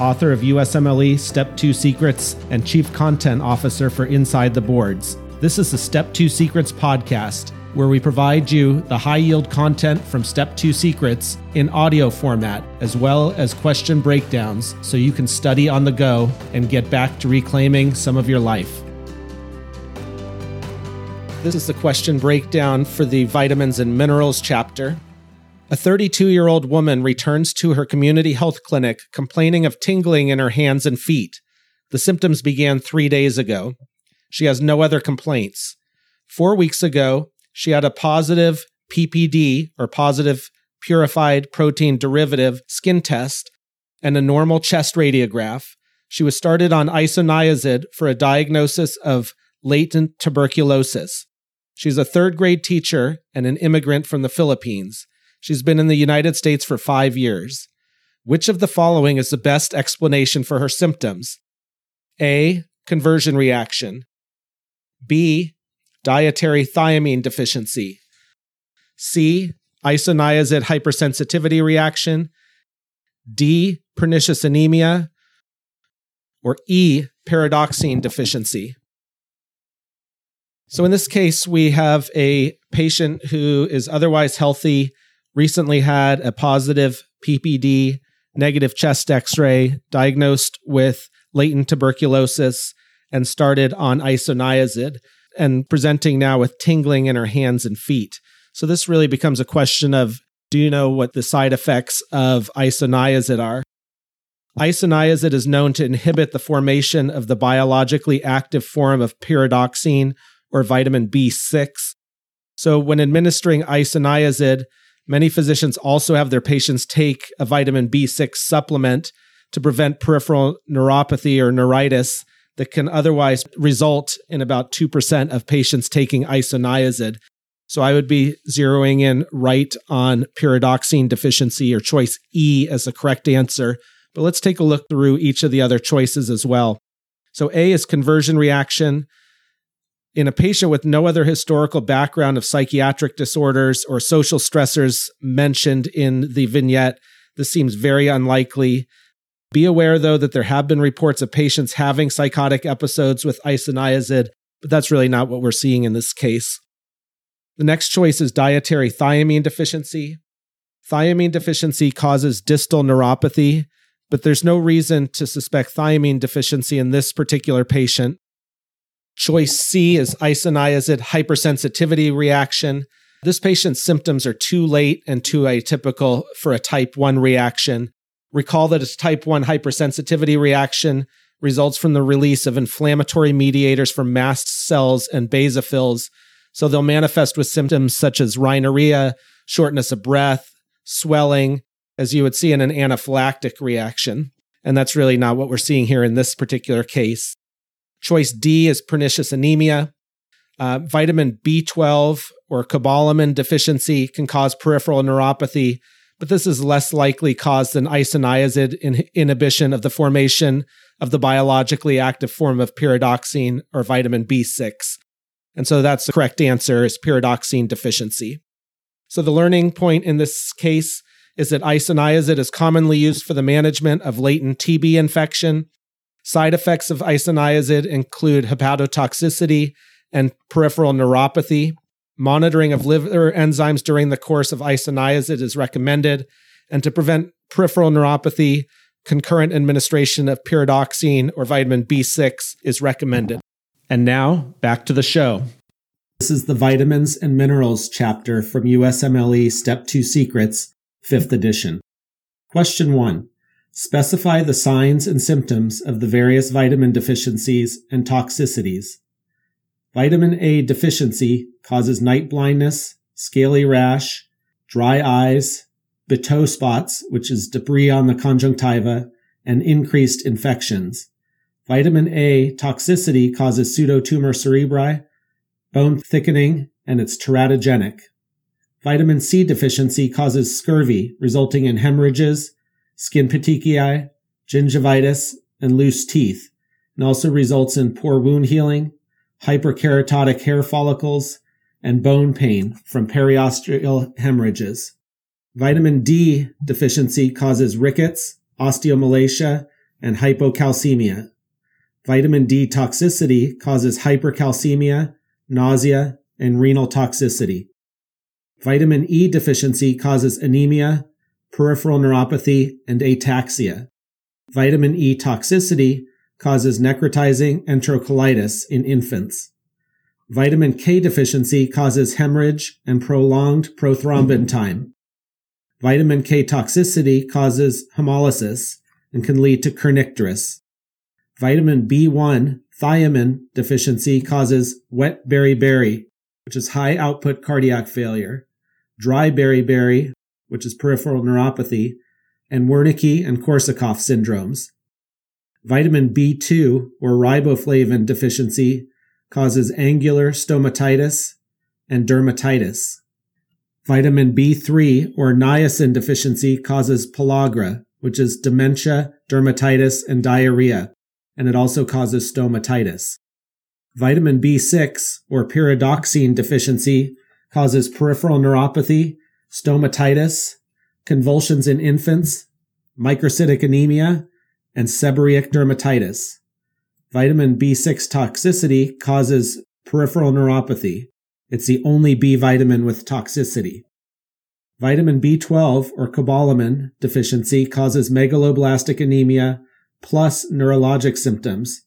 author of USMLE Step 2 Secrets and Chief Content Officer for Inside the Boards. This is the Step 2 Secrets podcast, where we provide you the high yield content from Step 2 Secrets in audio format, as well as question breakdowns, so you can study on the go and get back to reclaiming some of your life. This is the question breakdown for the vitamins and minerals chapter. A 32 year old woman returns to her community health clinic complaining of tingling in her hands and feet. The symptoms began three days ago. She has no other complaints. Four weeks ago, she had a positive PPD or positive purified protein derivative skin test and a normal chest radiograph. She was started on isoniazid for a diagnosis of latent tuberculosis. She's a third grade teacher and an immigrant from the Philippines. She's been in the United States for five years. Which of the following is the best explanation for her symptoms? A. Conversion reaction. B. Dietary thiamine deficiency. C. Isoniazid hypersensitivity reaction. D. Pernicious anemia. Or E. Pyridoxine deficiency. So, in this case, we have a patient who is otherwise healthy recently had a positive PPD, negative chest x ray, diagnosed with latent tuberculosis, and started on isoniazid, and presenting now with tingling in her hands and feet. So, this really becomes a question of do you know what the side effects of isoniazid are? Isoniazid is known to inhibit the formation of the biologically active form of pyridoxine or vitamin B6. So, when administering isoniazid, Many physicians also have their patients take a vitamin B6 supplement to prevent peripheral neuropathy or neuritis that can otherwise result in about 2% of patients taking isoniazid. So I would be zeroing in right on pyridoxine deficiency or choice E as the correct answer. But let's take a look through each of the other choices as well. So A is conversion reaction in a patient with no other historical background of psychiatric disorders or social stressors mentioned in the vignette, this seems very unlikely. Be aware, though, that there have been reports of patients having psychotic episodes with isoniazid, but that's really not what we're seeing in this case. The next choice is dietary thiamine deficiency. Thiamine deficiency causes distal neuropathy, but there's no reason to suspect thiamine deficiency in this particular patient. Choice C is isoniazid hypersensitivity reaction. This patient's symptoms are too late and too atypical for a type 1 reaction. Recall that a type 1 hypersensitivity reaction results from the release of inflammatory mediators from mast cells and basophils. So they'll manifest with symptoms such as rhinorrhea, shortness of breath, swelling, as you would see in an anaphylactic reaction. And that's really not what we're seeing here in this particular case. Choice D is pernicious anemia. Uh, vitamin B12 or cobalamin deficiency can cause peripheral neuropathy, but this is less likely caused than isoniazid in- inhibition of the formation of the biologically active form of pyridoxine or vitamin B6. And so that's the correct answer is pyridoxine deficiency. So the learning point in this case is that isoniazid is commonly used for the management of latent TB infection Side effects of isoniazid include hepatotoxicity and peripheral neuropathy. Monitoring of liver enzymes during the course of isoniazid is recommended. And to prevent peripheral neuropathy, concurrent administration of pyridoxine or vitamin B6 is recommended. And now, back to the show. This is the vitamins and minerals chapter from USMLE Step 2 Secrets, 5th edition. Question 1. Specify the signs and symptoms of the various vitamin deficiencies and toxicities. Vitamin A deficiency causes night blindness, scaly rash, dry eyes, Bitot spots, which is debris on the conjunctiva, and increased infections. Vitamin A toxicity causes pseudotumor cerebri, bone thickening, and it's teratogenic. Vitamin C deficiency causes scurvy, resulting in hemorrhages, skin petechiae, gingivitis, and loose teeth, and also results in poor wound healing, hyperkeratotic hair follicles, and bone pain from periosteal hemorrhages. Vitamin D deficiency causes rickets, osteomalacia, and hypocalcemia. Vitamin D toxicity causes hypercalcemia, nausea, and renal toxicity. Vitamin E deficiency causes anemia, peripheral neuropathy, and ataxia. Vitamin E toxicity causes necrotizing enterocolitis in infants. Vitamin K deficiency causes hemorrhage and prolonged prothrombin time. Vitamin K toxicity causes hemolysis and can lead to kernicterus. Vitamin B1 thiamine deficiency causes wet beriberi, which is high output cardiac failure, dry beriberi, which is peripheral neuropathy, and Wernicke and Korsakoff syndromes. Vitamin B2 or riboflavin deficiency causes angular stomatitis and dermatitis. Vitamin B3 or niacin deficiency causes pellagra, which is dementia, dermatitis, and diarrhea, and it also causes stomatitis. Vitamin B6 or pyridoxine deficiency causes peripheral neuropathy, stomatitis, convulsions in infants, microcytic anemia, and seborrheic dermatitis. Vitamin B6 toxicity causes peripheral neuropathy. It's the only B vitamin with toxicity. Vitamin B12 or cobalamin deficiency causes megaloblastic anemia plus neurologic symptoms,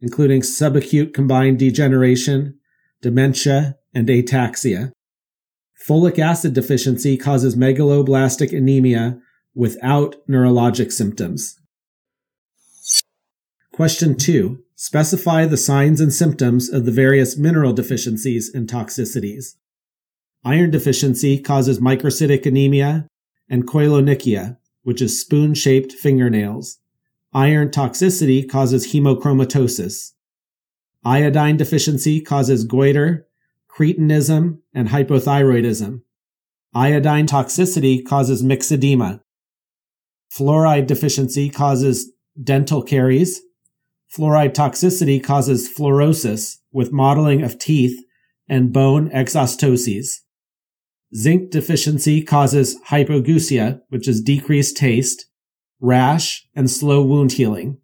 including subacute combined degeneration, dementia, and ataxia. Folic acid deficiency causes megaloblastic anemia without neurologic symptoms. Question 2. Specify the signs and symptoms of the various mineral deficiencies and toxicities. Iron deficiency causes microcytic anemia and koilonychia, which is spoon-shaped fingernails. Iron toxicity causes hemochromatosis. Iodine deficiency causes goiter, cretinism, and hypothyroidism. Iodine toxicity causes myxedema. Fluoride deficiency causes dental caries. Fluoride toxicity causes fluorosis with mottling of teeth and bone exostoses. Zinc deficiency causes hypogeusia, which is decreased taste, rash, and slow wound healing.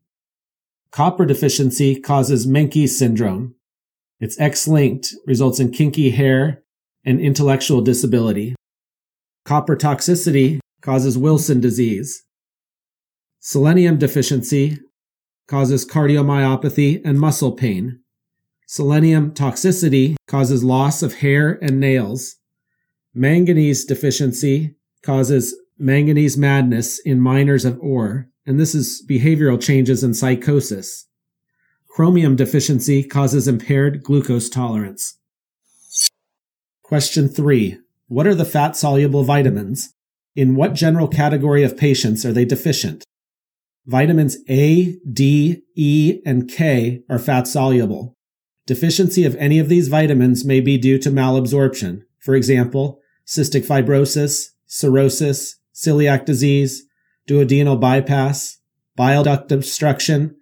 Copper deficiency causes Menkes syndrome. It's X-linked, results in kinky hair and intellectual disability. Copper toxicity causes Wilson disease. Selenium deficiency causes cardiomyopathy and muscle pain. Selenium toxicity causes loss of hair and nails. Manganese deficiency causes manganese madness in miners of ore, and this is behavioral changes and psychosis. Chromium deficiency causes impaired glucose tolerance. Question three. What are the fat soluble vitamins? In what general category of patients are they deficient? Vitamins A, D, E, and K are fat soluble. Deficiency of any of these vitamins may be due to malabsorption. For example, cystic fibrosis, cirrhosis, celiac disease, duodenal bypass, bile duct obstruction,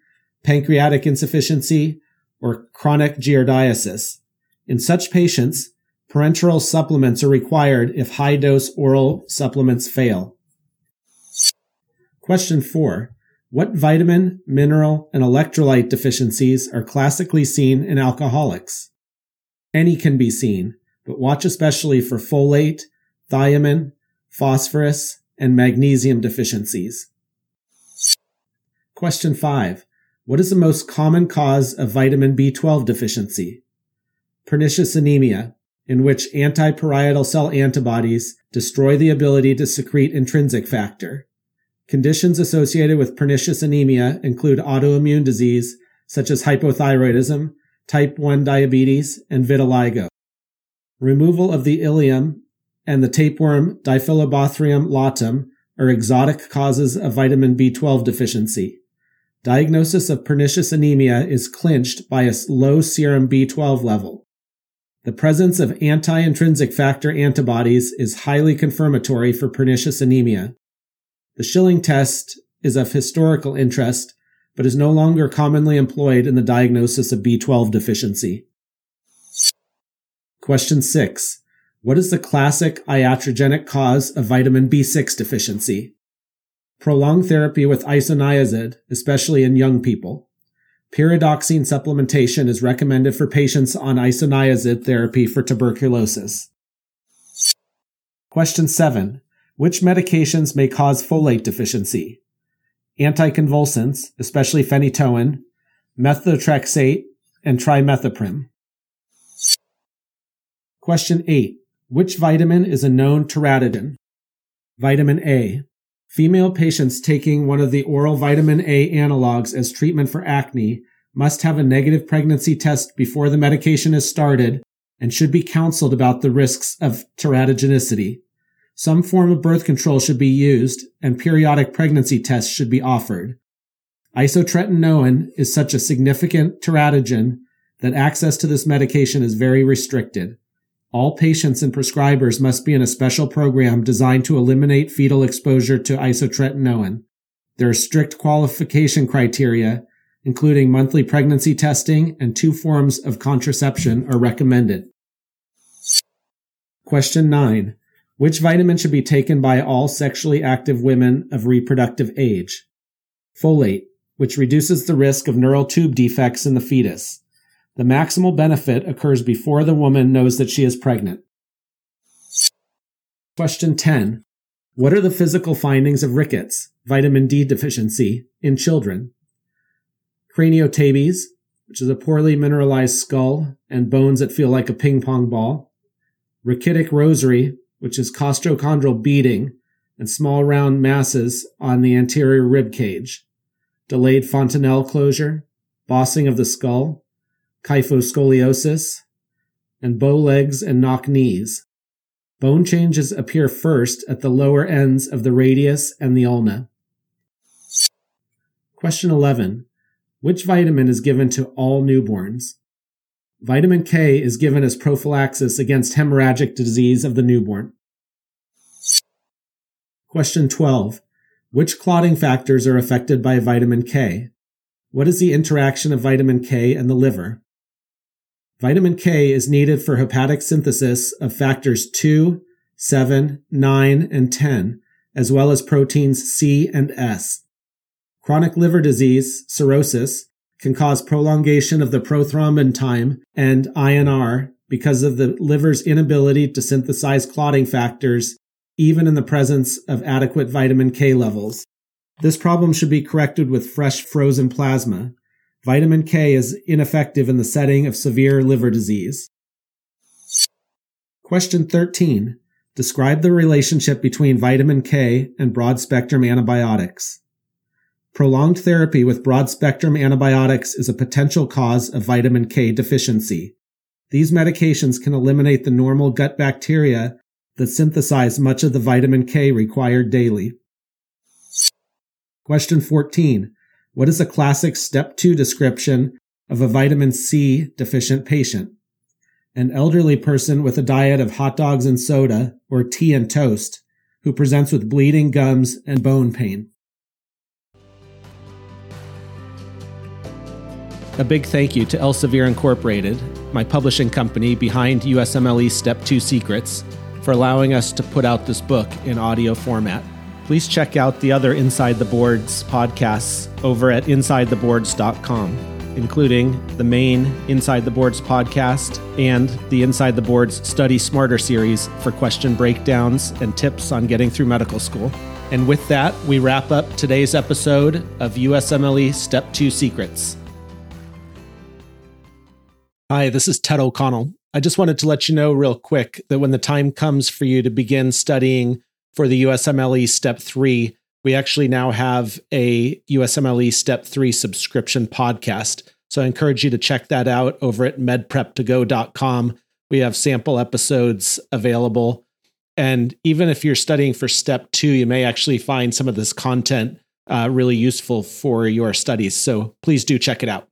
pancreatic insufficiency, or chronic giardiasis. In such patients, parenteral supplements are required if high dose oral supplements fail. Question four. What vitamin, mineral, and electrolyte deficiencies are classically seen in alcoholics? Any can be seen, but watch especially for folate, thiamine, phosphorus, and magnesium deficiencies. Question 5. What is the most common cause of vitamin B12 deficiency? Pernicious anemia, in which antiparietal cell antibodies destroy the ability to secrete intrinsic factor. Conditions associated with pernicious anemia include autoimmune disease such as hypothyroidism, type 1 diabetes, and vitiligo. Removal of the ileum and the tapeworm Diphyllobothrium latum are exotic causes of vitamin B12 deficiency. Diagnosis of pernicious anemia is clinched by a low serum B12 level. The presence of anti intrinsic factor antibodies is highly confirmatory for pernicious anemia. The Schilling test is of historical interest, but is no longer commonly employed in the diagnosis of B12 deficiency. Question 6. What is the classic iatrogenic cause of vitamin B6 deficiency? Prolonged therapy with isoniazid, especially in young people. Pyridoxine supplementation is recommended for patients on isoniazid therapy for tuberculosis. Question 7. Which medications may cause folate deficiency? Anticonvulsants, especially phenytoin, methotrexate, and trimethoprim. Question 8. Which vitamin is a known teratogen? Vitamin A. Female patients taking one of the oral vitamin A analogs as treatment for acne must have a negative pregnancy test before the medication is started and should be counseled about the risks of teratogenicity. Some form of birth control should be used and periodic pregnancy tests should be offered. Isotretinoin is such a significant teratogen that access to this medication is very restricted. All patients and prescribers must be in a special program designed to eliminate fetal exposure to isotretinoin. There are strict qualification criteria, including monthly pregnancy testing and two forms of contraception are recommended. Question 9. Which vitamin should be taken by all sexually active women of reproductive age? Folate, which reduces the risk of neural tube defects in the fetus. The maximal benefit occurs before the woman knows that she is pregnant. Question 10. What are the physical findings of rickets, vitamin D deficiency, in children? Craniotabes, which is a poorly mineralized skull and bones that feel like a ping pong ball. Rachitic rosary, which is costochondral beading and small round masses on the anterior rib cage. Delayed fontanelle closure, bossing of the skull, kyphoscoliosis, and bow legs and knock knees. Bone changes appear first at the lower ends of the radius and the ulna. Question 11. Which vitamin is given to all newborns? Vitamin K is given as prophylaxis against hemorrhagic disease of the newborn. Question 12. Which clotting factors are affected by vitamin K? What is the interaction of vitamin K and the liver? Vitamin K is needed for hepatic synthesis of factors 2, 7, 9, and 10, as well as proteins C and S. Chronic liver disease, cirrhosis, can cause prolongation of the prothrombin time and INR because of the liver's inability to synthesize clotting factors even in the presence of adequate vitamin K levels. This problem should be corrected with fresh frozen plasma, Vitamin K is ineffective in the setting of severe liver disease. Question 13. Describe the relationship between vitamin K and broad spectrum antibiotics. Prolonged therapy with broad spectrum antibiotics is a potential cause of vitamin K deficiency. These medications can eliminate the normal gut bacteria that synthesize much of the vitamin K required daily. Question 14. What is a classic step two description of a vitamin C deficient patient? An elderly person with a diet of hot dogs and soda or tea and toast who presents with bleeding gums and bone pain. A big thank you to Elsevier Incorporated, my publishing company behind USMLE Step 2 Secrets, for allowing us to put out this book in audio format please check out the other Inside the Boards podcasts over at InsideTheBoards.com, including the main Inside the Boards podcast and the Inside the Boards Study Smarter series for question breakdowns and tips on getting through medical school. And with that, we wrap up today's episode of USMLE Step 2 Secrets. Hi, this is Ted O'Connell. I just wanted to let you know real quick that when the time comes for you to begin studying for the USMLE Step 3, we actually now have a USMLE Step 3 subscription podcast. So I encourage you to check that out over at medprep2go.com. We have sample episodes available. And even if you're studying for Step 2, you may actually find some of this content uh, really useful for your studies. So please do check it out.